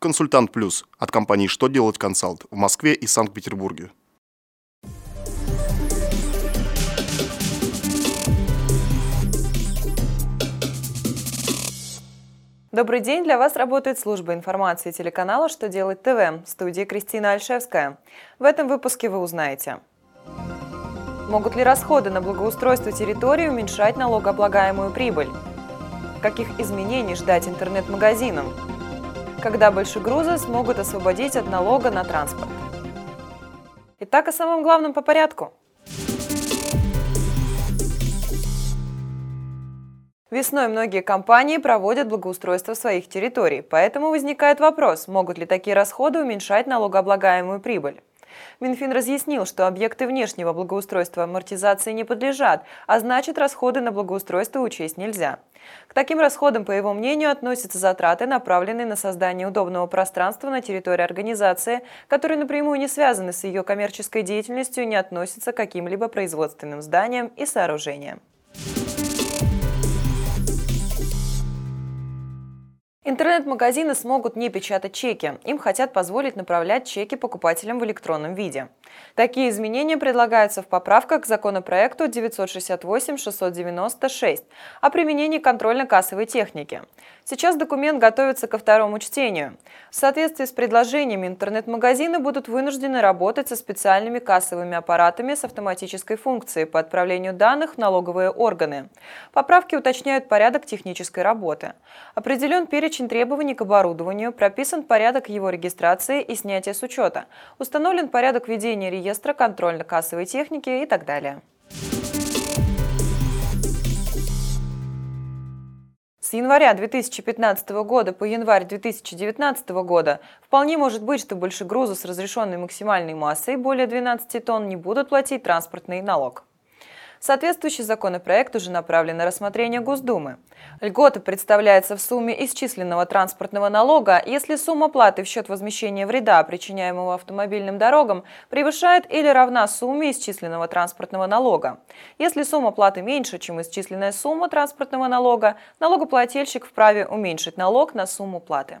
Консультант Плюс от компании «Что делать консалт» в Москве и Санкт-Петербурге. Добрый день! Для вас работает служба информации телеканала «Что делать ТВ» в студии Кристина Альшевская. В этом выпуске вы узнаете. Могут ли расходы на благоустройство территории уменьшать налогооблагаемую прибыль? Каких изменений ждать интернет-магазинам? Когда большегрузы смогут освободить от налога на транспорт? Итак, о самом главном по порядку – Весной многие компании проводят благоустройство своих территорий, поэтому возникает вопрос, могут ли такие расходы уменьшать налогооблагаемую прибыль. Минфин разъяснил, что объекты внешнего благоустройства амортизации не подлежат, а значит расходы на благоустройство учесть нельзя. К таким расходам, по его мнению, относятся затраты, направленные на создание удобного пространства на территории организации, которые напрямую не связаны с ее коммерческой деятельностью и не относятся к каким-либо производственным зданиям и сооружениям. Интернет-магазины смогут не печатать чеки. Им хотят позволить направлять чеки покупателям в электронном виде. Такие изменения предлагаются в поправках к законопроекту 968-696 о применении контрольно-кассовой техники. Сейчас документ готовится ко второму чтению. В соответствии с предложениями интернет-магазины будут вынуждены работать со специальными кассовыми аппаратами с автоматической функцией по отправлению данных в налоговые органы. Поправки уточняют порядок технической работы. Определен перечень требований к оборудованию, прописан порядок его регистрации и снятия с учета, установлен порядок ведения реестра контрольно-кассовой техники и так далее. С января 2015 года по январь 2019 года вполне может быть, что большегрузы с разрешенной максимальной массой более 12 тонн не будут платить транспортный налог. Соответствующий законопроект уже направлен на рассмотрение Госдумы. Льгота представляется в сумме исчисленного транспортного налога, если сумма платы в счет возмещения вреда, причиняемого автомобильным дорогам, превышает или равна сумме исчисленного транспортного налога. Если сумма платы меньше, чем исчисленная сумма транспортного налога, налогоплательщик вправе уменьшить налог на сумму платы.